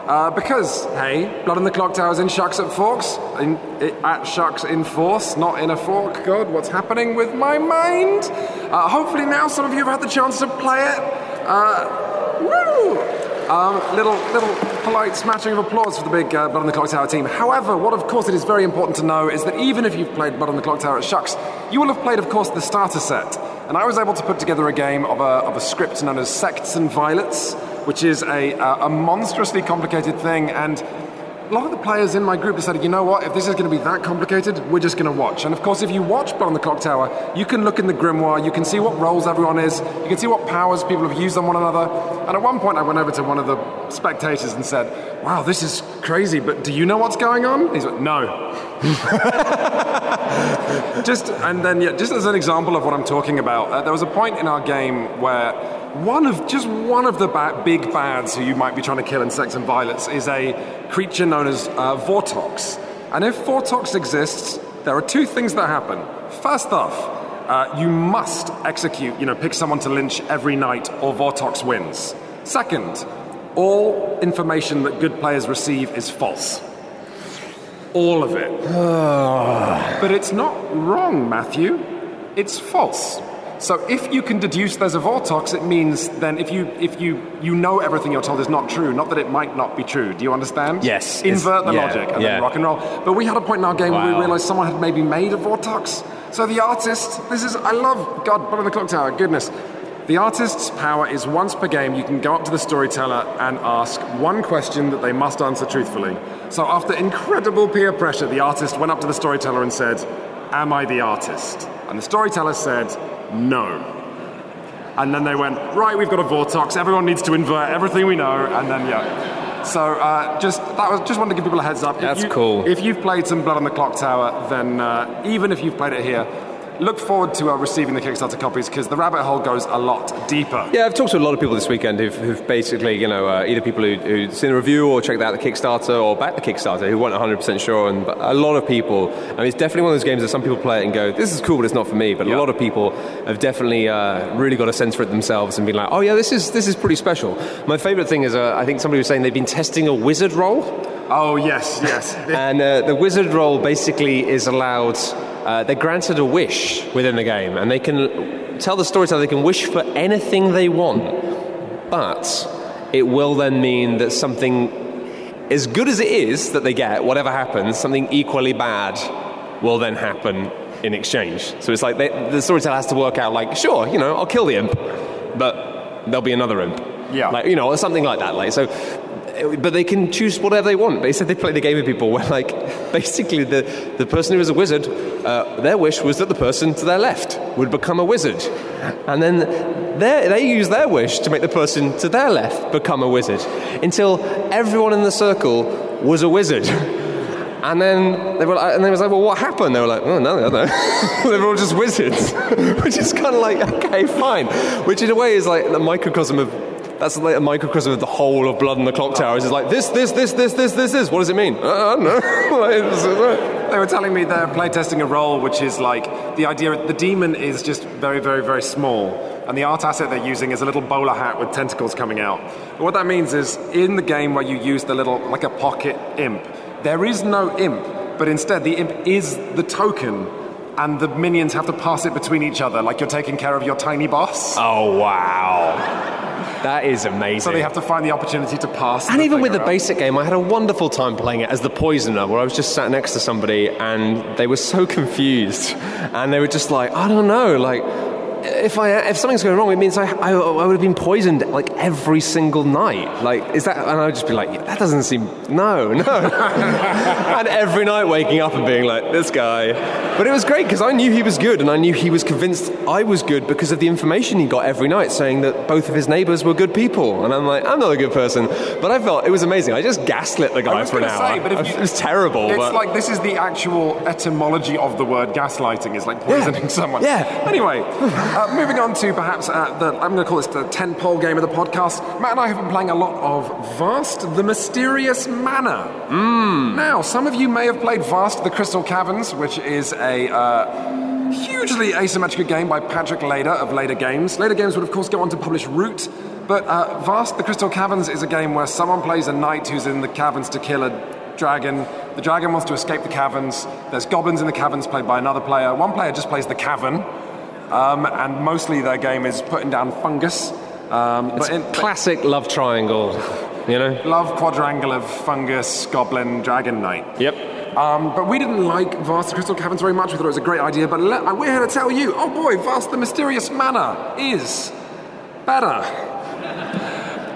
Uh, because, hey, Blood on the Clocktower is in SHUX at Forks, in, i at SHUX in Force, not in a fork. God, what's happening with my mind? Uh, hopefully now some of you have had the chance to play it. Uh, woo! Um, little, little polite smattering of applause for the big uh, Blood on the Clocktower team. However, what of course it is very important to know is that even if you've played Blood on the Clocktower at SHUX, you will have played, of course, the starter set. And I was able to put together a game of a, of a script known as Sects and Violets, which is a, uh, a monstrously complicated thing. And a lot of the players in my group decided, you know what, if this is going to be that complicated, we're just going to watch. And of course, if you watch on the Clock Tower, you can look in the grimoire, you can see what roles everyone is, you can see what powers people have used on one another. And at one point, I went over to one of the spectators and said, wow, this is crazy, but do you know what's going on? He's like, no. just and then yeah, just as an example of what I'm talking about, uh, there was a point in our game where one of just one of the ba- big bads who you might be trying to kill in Sects and Violets is a creature known as uh, Vortox. And if Vortox exists, there are two things that happen. First off, uh, you must execute, you know, pick someone to lynch every night, or Vortox wins. Second, all information that good players receive is false. All of it. But it's not wrong, Matthew. It's false. So if you can deduce there's a Vortox, it means then if you if you you know everything you're told is not true, not that it might not be true. Do you understand? Yes, Invert the yeah, logic and yeah. then rock and roll. But we had a point in our game where we realized someone had maybe made a Vortox. So the artist, this is I love God, Blood on the Clocktower, goodness. The artist's power is once per game you can go up to the storyteller and ask one question that they must answer truthfully. So after incredible peer pressure, the artist went up to the storyteller and said, Am I the artist? And the storyteller said, No. And then they went, Right, we've got a Vortox, everyone needs to invert everything we know, and then yeah. So uh, just that was just wanted to give people a heads up. If That's you- cool. If you've played some Blood on the Clocktower, then uh, even if you've played it here, look forward to uh, receiving the Kickstarter copies because the rabbit hole goes a lot deeper. Yeah, I've talked to a lot of people this weekend who've, who've basically, you know, uh, either people who, who've seen a review or checked out the Kickstarter or backed the Kickstarter who weren't 100% sure. And but a lot of people, I mean, it's definitely one of those games that some people play it and go, this is cool, but it's not for me. But Yeah. a lot of people have definitely uh, really got a sense for it themselves and been like, oh, yeah, this is, this is pretty special. My favorite thing is, uh, I think somebody was saying they've been testing a wizard roll. Oh yes, yes. And uh, the wizard role basically is allowed, uh, they're granted a wish within the game, and they can tell the storyteller they can wish for anything they want, but it will then mean that something as good as it is that they get, whatever happens, something equally bad will then happen in exchange. So it's like they, the storyteller has to work out, like, sure, you know, I'll kill the imp, but there'll be another imp. Yeah. Like, you know, or something like that. Like, so, but they can choose whatever they want. They said they play the game with people where, like, basically the, the person who was a wizard, uh, their wish was that the person to their left would become a wizard. And then they use their wish to make the person to their left become a wizard until everyone in the circle was a wizard. And then they were, like, and they was like, "Well, what happened?" They were like, "Oh no, I don't they were all just wizards," which is kind of like, okay, fine. Which in a way is like the microcosm of that's like a microcosm of the whole of Blood on the Clocktowers. Is like this, this, this, this, this, this, this. What does it mean? I don't know. It's- They were telling me they're playtesting a role which is like the idea the demon is just very, very, very small. And the art asset they're using is a little bowler hat with tentacles coming out. But what that means is in the game where you use the little, like a pocket imp, there is no imp, but instead the imp is the token, and the minions have to pass it between each other like you're taking care of your tiny boss. oh wow! That is amazing. So they have to find the opportunity to pass. And even with the basic game, I had a wonderful time playing it as the poisoner, where I was just sat next to somebody and they were so confused, and they were just like, I don't know, like. If I if something's going wrong, it means I, I, I would have been poisoned like every single night. Like, is that? And I would just be like, yeah, that doesn't seem. No, no. and every night waking up and being like, this guy. But it was great because I knew he was good, and I knew he was convinced I was good because of the information he got every night, saying that both of his neighbours were good people. And I'm like, I'm not a good person, but I felt it was amazing. I just gaslit the guy for an hour. say, but if you- it was terrible. It's but like this is the actual etymology of the word gaslighting. Is like poisoning someone. Yeah. Anyway, uh, moving on to perhaps uh, the I'm going to call this the tentpole game of the podcast. Matt and I have been playing a lot of Vast: The Mysterious Manor. Hmm. Now, some of you may have played Vast: The Crystal Caverns, which is a. Uh, Hugely asymmetric game by Patrick Leder of Leder Games. Leder Games would, of course, go on to publish Root, but uh, Vast the Crystal Caverns is a game where someone plays a knight who's in the caverns to kill a dragon. The dragon wants to escape the caverns. There's goblins in the caverns played by another player. One player just plays the cavern, um, and mostly their game is putting down fungus. Um, but in, classic love triangle, you know. love quadrangle of fungus, goblin, dragon knight. Yep. Um, but we didn't like Vast Crystal Caverns very much. We thought it was a great idea. But let, we're here to tell you, oh boy, Vast the Mysterious Manor is better.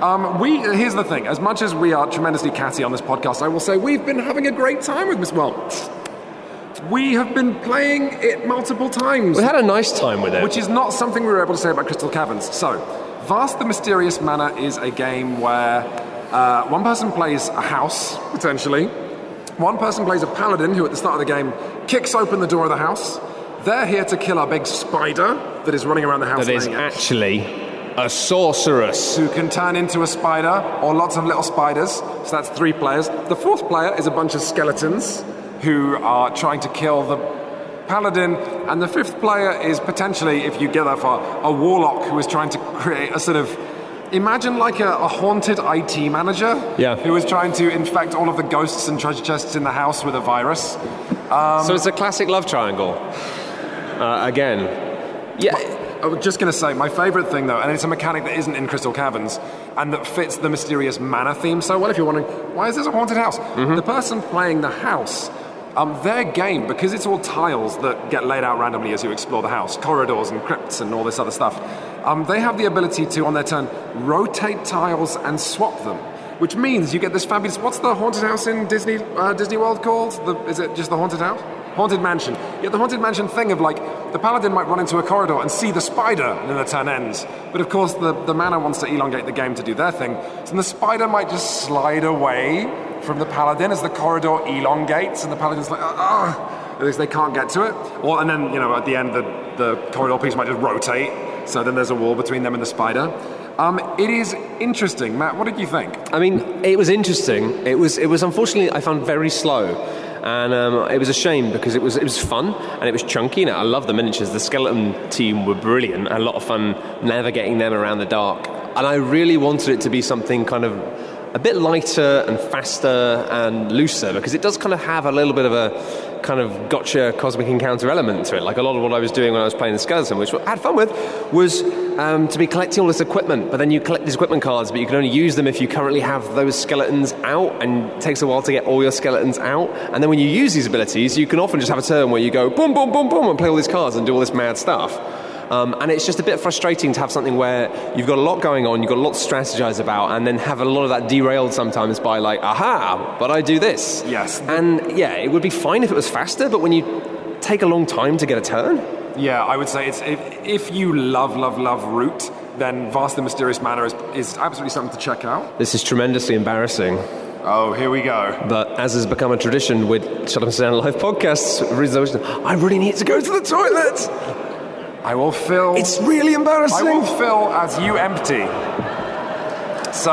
Um, we here's the thing. As much as we are tremendously catty on this podcast, I will say we've been having a great time with Miss. Well, we have been playing it multiple times We had a nice time with it. which is not something we were able to say about Crystal Caverns. So, Vast the Mysterious Manor is a game where uh, one person plays a house, potentially. One person plays a paladin who, at the start of the game, kicks open the door of the house. They're here to kill a big spider that is running around the house. that is actually a sorceress. who can turn into a spider or lots of little spiders. So that's three players. The fourth player is a bunch of skeletons who are trying to kill the paladin. And the fifth player is potentially, if you get that far, a warlock who is trying to create a sort of. Imagine like a, a haunted IT manager Yeah. who is trying to infect all of the ghosts and treasure chests in the house with a virus. so it's a classic love triangle. Uh, again. Yeah. I was just going to say, my favourite thing though, and it's a mechanic that isn't in Crystal Caverns, and that fits the mysterious manor theme so well. If you're wondering, why is this a haunted house? The person playing the house, um, their game, because it's all tiles that get laid out randomly as you explore the house, corridors and crypts and all this other stuff, um, they have the ability to, on their turn, rotate tiles and swap them. Which means you get this fabulous. What's the haunted house in Disney uh, Disney World called? The, is it just the haunted house? Haunted Mansion. You get the Haunted Mansion thing of like, the paladin might run into a corridor and see the spider, and then the turn ends. But of course, the, the manor wants to elongate the game to do their thing. So the spider might just slide away from the paladin as the corridor elongates, and the paladin's like, ah, at least they can't get to it. Or, and then, you know, at the end, the, the corridor piece might just rotate, so then there's a wall between them and the spider. Um, it is interesting. Matt, what did you think? I mean, it was interesting. It was, it was unfortunately, I found very slow. And um, it was a shame because it was, it was fun and it was chunky. And I love the miniatures. The skeleton team were brilliant. A lot of fun navigating them around the dark. And I really wanted it to be something kind of a bit lighter and faster and looser because it does kind of have a little bit of a kind of gotcha cosmic encounter element to it. Like a lot of what I was doing when I was playing the skeleton, which I had fun with, was um, to be collecting all this equipment. But then you collect these equipment cards, but you can only use them if you currently have those skeletons out, and it takes a while to get all your skeletons out. And then when you use these abilities, you can often just have a turn where you go boom, boom, boom, boom, and play all these cards and do all this mad stuff. Um, and it's just a bit frustrating to have something where you've got a lot going on, you've got a lot to strategize about, and then have a lot of that derailed sometimes by like, aha, but I do this. Yes. And yeah, it would be fine if it was faster, but when you take a long time to get a turn, Yeah, I would say it's if, if you love, love, love Root, then Vast and Mysterious Manor is, is absolutely something to check out. this is tremendously embarrassing. Oh, here we go. But as has become a tradition with Shut Up and Down Live podcasts, I really need to go to the toilet. I will fill. It's really embarrassing. I will fill as you empty. So.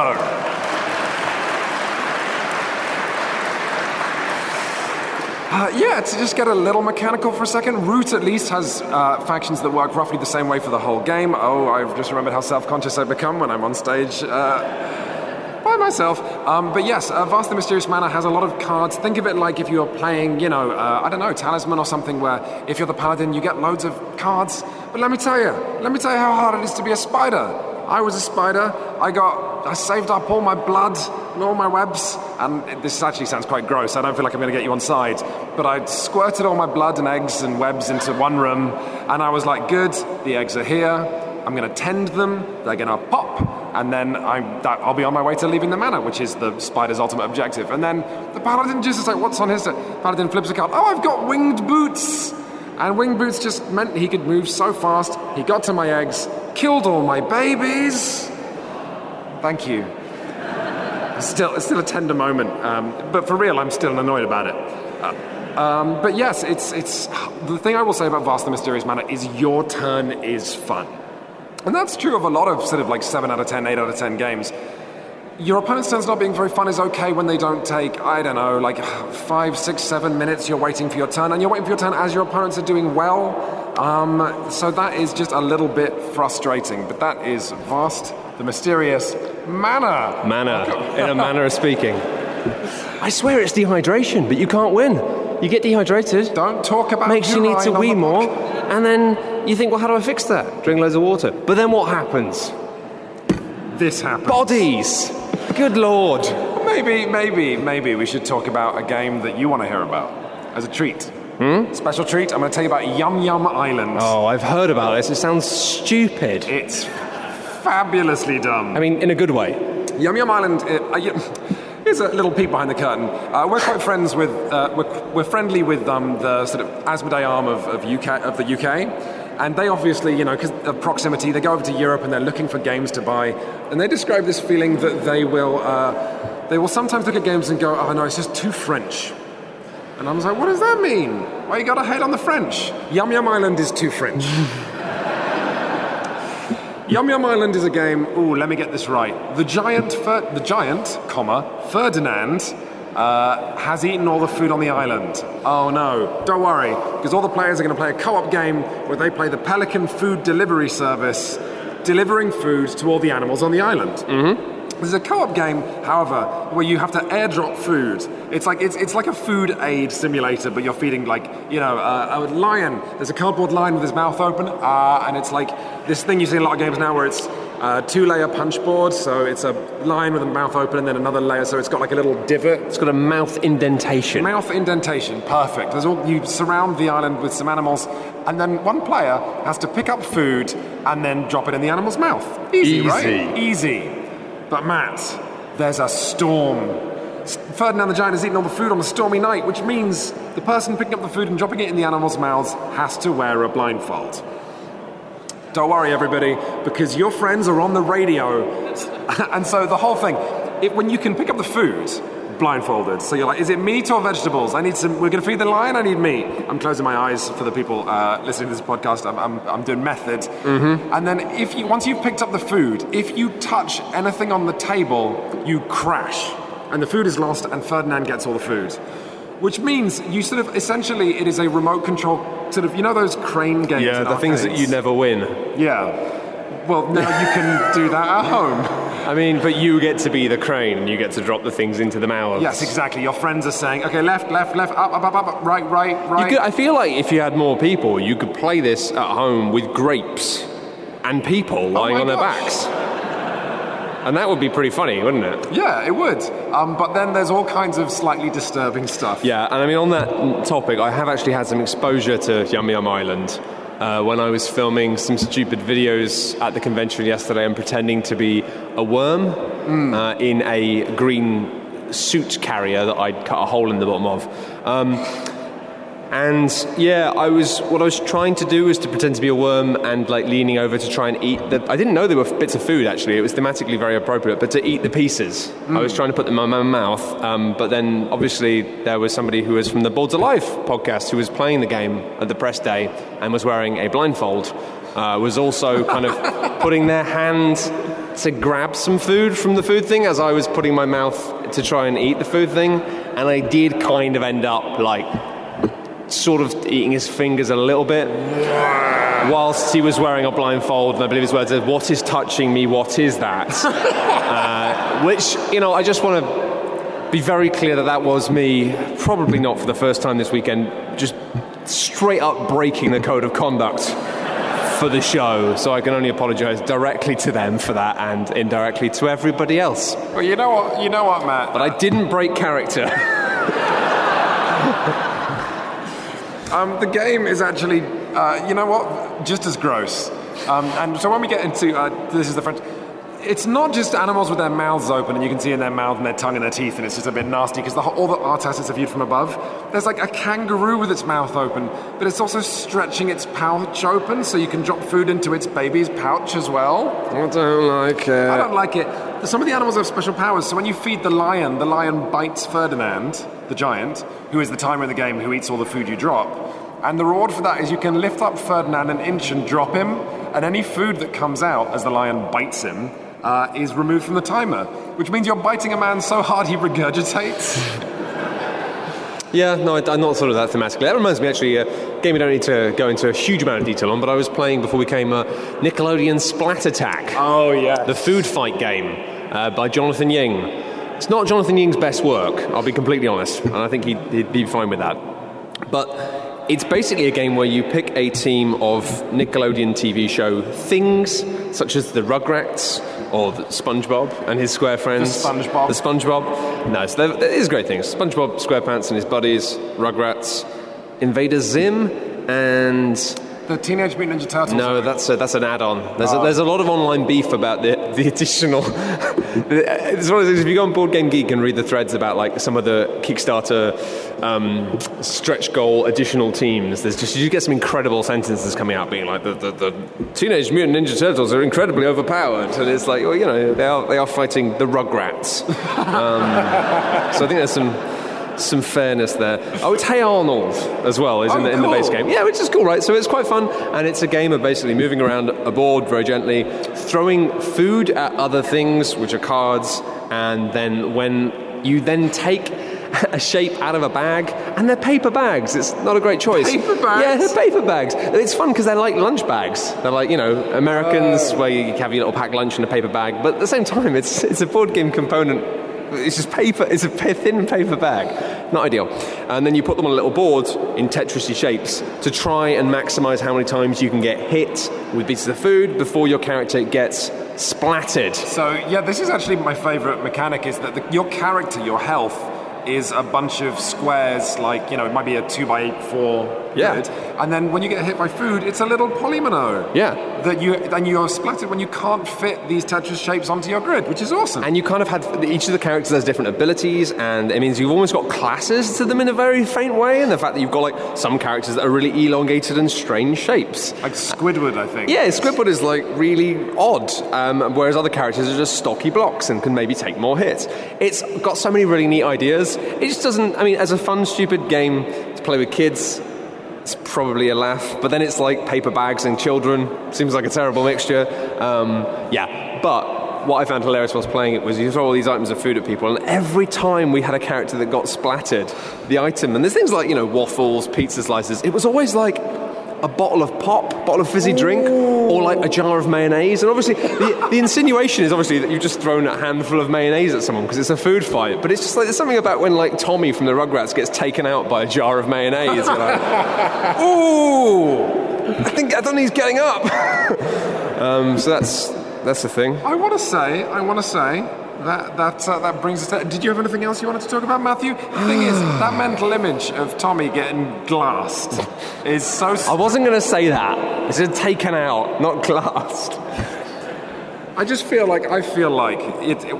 Uh, yeah, to just get a little mechanical for a second, Root at least has uh, factions that work roughly the same way for the whole game. Oh, I've just remembered how self conscious I've become when I'm on stage. Uh, by myself. Um, but yes, uh, Vast and Mysterious Manor has a lot of cards. Think of it like if you're playing, you know, uh, I don't know, Talisman or something, where if you're the Paladin, you get loads of cards. But let me tell you, let me tell you how hard it is to be a spider. I was a spider. I got, I saved up all my blood and all my webs. And this actually sounds quite gross. I don't feel like I'm going to get you on side. But I squirted all my blood and eggs and webs into one room. And I was like, good, the eggs are here. I'm going to tend them. They're going to pop. And then I'm, that, I'll be on my way to leaving the manor, which is the spider's ultimate objective. And then the paladin just is like, what's on his... Paladin flips a card. Oh, I've got winged boots. And winged boots just meant he could move so fast. He got to my eggs, killed all my babies. Thank you. Still, it's still a tender moment, um, but for real, I'm still annoyed about it. Uh, um, but yes, it's, it's the thing I will say about Vast the Mysterious Manor is your turn is fun. And that's true of a lot of sort of like 7 out of 10, 8 out of 10 games. Your opponent's turns not being very fun is okay when they don't take, I don't know, like five, six, seven minutes you're waiting for your turn, and you're waiting for your turn as your opponents are doing well. Um, so that is just a little bit frustrating, but that is Vast, the Mysterious manner. Manner, in a manner of speaking. I swear it's dehydration, but you can't win. You get dehydrated, Don't talk about makes you need to wee more, and then you think, well, how do I fix that? Drink loads of water. But then what happens? This happens. Bodies! Good lord. Maybe, maybe, maybe we should talk about a game that you want to hear about as a treat. Hmm? Special treat. I'm going to tell you about Yum Yum Island. Oh, I've heard about this. It sounds stupid. It's fabulously dumb. I mean, in a good way. Yum Yum Island. It, uh, y- here's a little peek behind the curtain. Uh, we're quite friends with. Uh, we're, we're friendly with um, the sort of Asmodee arm of, of UK of the UK, and they obviously, you know, because of proximity, they go over to Europe and they're looking for games to buy, and they describe this feeling that they will. Uh, they will sometimes look at games and go, "Oh no, it's just too French." And I was like, "What does that mean? Why you got to hate on the French? Yum Yum Island is too French." Yum Yum Island is a game. Ooh, let me get this right. The giant, Fer- the giant, comma Ferdinand, uh, has eaten all the food on the island. Oh no! Don't worry, because all the players are going to play a co-op game where they play the Pelican Food Delivery Service, delivering food to all the animals on the island. Mm-hmm. This is a co-op game, however, where you have to airdrop food. It's like it's, it's like a food aid simulator, but you're feeding like you know uh, a lion. There's a cardboard lion with his mouth open, uh, and it's like this thing you see in a lot of games now, where it's uh, two-layer punch board. So it's a lion with a mouth open, and then another layer. So it's got like a little divot. It's got a mouth indentation. Mouth indentation, perfect. There's all, you surround the island with some animals, and then one player has to pick up food and then drop it in the animal's mouth. Easy, Easy. right? Easy. But Matt, there's a storm. Ferdinand the Giant has eaten all the food on a stormy night, which means the person picking up the food and dropping it in the animals' mouths has to wear a blindfold. Don't worry, everybody, because your friends are on the radio. and so the whole thing, it, when you can pick up the food blindfolded, so you're like, is it meat or vegetables? I need some, we're going to feed the lion, I need meat. I'm closing my eyes for the people uh, listening to this podcast. I'm, I'm, I'm doing method. Mm-hmm. And then if you, once you've picked up the food, if you touch anything on the table, you crash. And the food is lost, and Ferdinand gets all the food. Which means you sort of essentially it is a remote control sort of you know those crane games. Yeah, the things that you never win. Yeah. Well, now you can do that at home. I mean, but you get to be the crane and you get to drop the things into the mouths. Yes, exactly. Your friends are saying, okay, left, left, left, up, up, up, up, up, right, right, You right. could, I feel like if you had more people, you could play this at home with grapes and people lying Oh on their gosh. backs. And that would be pretty funny, wouldn't it? Yeah, it would. Um, but then there's all kinds of slightly disturbing stuff. Yeah, and I mean, on that topic, I have actually had some exposure to Yum Yum Island uh, when I was filming some stupid videos at the convention yesterday and pretending to be a worm uh, in a green suit carrier that I'd cut a hole in the bottom of. Um, and yeah, I was what I was trying to do was to pretend to be a worm and like leaning over to try and eat the. I didn't know they were bits of food actually. It was thematically very appropriate, but to eat the pieces, I was trying to put them in my mouth. Um, but then obviously there was somebody who was from the Boards of Life podcast who was playing the game at the press day and was wearing a blindfold. Uh, was also kind of putting their hand to grab some food from the food thing as I was putting my mouth to try and eat the food thing, and I did kind of end up like sort of eating his fingers a little bit whilst he was wearing a blindfold. And I believe his words are, What is touching me? What is that? uh, which, you know, I just want to be very clear that that was me, probably not for the first time this weekend, just straight up breaking the code of conduct for the show, so I can only apologise directly to them for that and indirectly to everybody else. Well, you know what? You know what, Matt? But I didn't break character. Um, the game is actually, uh, you know what, just as gross. Um, and so when we get into uh, this is the French. It's not just animals with their mouths open, and you can see in their mouth and their tongue and their teeth, and it's just a bit nasty because all the art assets are viewed from above. There's like a kangaroo with its mouth open, but it's also stretching its pouch open so you can drop food into its baby's pouch as well. I don't like it. I don't like it. Some of the animals have special powers, so when you feed the lion, the lion bites Ferdinand, the giant, who is the timer in the game who eats all the food you drop. And the reward for that is you can lift up Ferdinand an inch and drop him, and any food that comes out as the lion bites him uh, is removed from the timer, which means you're biting a man so hard he regurgitates. Yeah, no, I, am not sort of that thematically. That reminds me, actually, a game we don't need to go into a huge amount of detail on, but I was playing before we came uh, Nickelodeon Splat Attack. Oh, yeah. The food fight game uh, by Jonathan Ying. It's not Jonathan Ying's best work, I'll be completely honest, and I think he'd, he'd be fine with that. But it's basically a game where you pick a team of Nickelodeon TV show things, such as the Rugrats or the SpongeBob and his square friends. The SpongeBob. The SpongeBob. No, so there is great things. SpongeBob, SquarePants and his buddies, Rugrats, Invader Zim, and the Teenage Mutant Ninja Turtles. No, that's a, that's an add-on. There's, a, there's a lot of online beef about the the additional. it's one of those. If you go on Board Game Geek and read the threads about like some of the Kickstarter um, stretch goal additional teams, there's just you get some incredible sentences coming out being like the, the, the Teenage Mutant Ninja Turtles are incredibly overpowered, and it's like well, you know they are they are fighting the Rugrats. Um, so I think there's some some fairness there. Oh, it's Hey Arnold as well, is oh, in, the, cool. in the base game. Yeah, which is cool, right? So it's quite fun, and it's a game of basically moving around a board very gently, throwing food at other things, which are cards, and then when you then take a shape out of a bag, and they're paper bags. It's not a great choice. Paper bags? Yeah, they're paper bags. It's fun because they're like lunch bags. They're like, you know, Americans oh. where you have your little packed lunch in a paper bag, but at the same time, it's, it's a board game component it's just paper. It's a thin paper bag. Not ideal. And then you put them on a little board in Tetrisy shapes to try and maximize how many times you can get hit with pieces of food before your character gets splattered. So yeah, this is actually my favorite mechanic. Is that the, your character, your health is a bunch of squares, like, you know, it might be a 2 by 8 4 yeah. Grid. And then when you get hit by food, it's a little polyomino. Yeah. That you, and you are splattered when you can't fit these Tetris shapes onto your grid, which is awesome. And you kind of had, each of the characters has different abilities, and it means you've almost got classes to them in a very faint way, and the fact that you've got, like, some characters that are really elongated and strange shapes. Like Squidward, I think. Yeah, Squidward is, like, really odd, um, whereas other characters are just stocky blocks and can maybe take more hits. It's got so many really neat ideas. It just doesn't, I mean, as a fun, stupid game to play with kids, it's probably a laugh. But then it's like paper bags and children. Seems like a terrible mixture. Um, yeah, but what I found hilarious whilst playing it was you throw all these items of food at people, and every time we had a character that got splattered, the item, and there's things like, you know, waffles, pizza slices, it was always like, a bottle of pop, bottle of fizzy drink, or like a jar of mayonnaise. And obviously, the, the insinuation is obviously that you've just thrown a handful of mayonnaise at someone because it's a food fight. But it's just like there's something about when like Tommy from the Rugrats gets taken out by a jar of mayonnaise. Like, ooh, I think I don't think he's getting up. um, so that's that's the thing. I want to say, I want to say that that uh, that brings us to. Did you have anything else you wanted to talk about, Matthew? The thing is, that mental image of Tommy getting glassed is so. I wasn't going to say that. It's taken out, not glassed. I just feel like I feel like it, it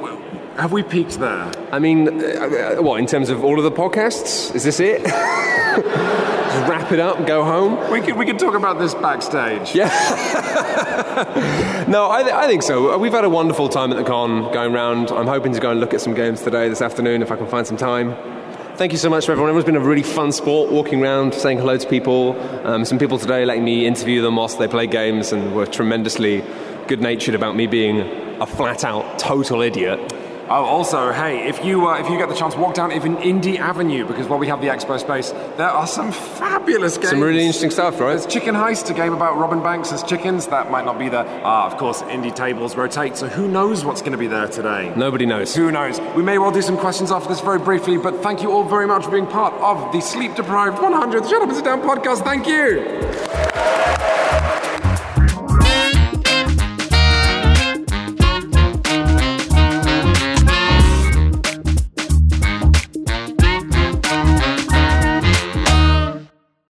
have we peaked there? I mean, uh, what in terms of all of the podcasts? Is this it? Wrap it up and go home. We could we could talk about this backstage. Yeah. no, I, th- I think so. We've had a wonderful time at the con going round. I'm hoping to go and look at some games today, this afternoon, if I can find some time. Thank you so much for everyone. Everyone's been a really fun sport, walking around, saying hello to people. Um, some people today letting me interview them whilst they play games and were tremendously good natured about me being a flat out total idiot. Oh, also, hey, if you uh, if you get the chance, walk down even Indie Avenue because while we have the expo space, there are some fabulous games. Some really interesting stuff, right? There's Chicken Heist, a game about Robin banks as chickens. That might not be there. Ah, of course, indie tables rotate, so who knows what's going to be there today? Nobody knows. Who knows? We may well do some questions after this very briefly, but thank you all very much for being part of the Sleep Deprived 100 Shut Up and Sit Down podcast. Thank you.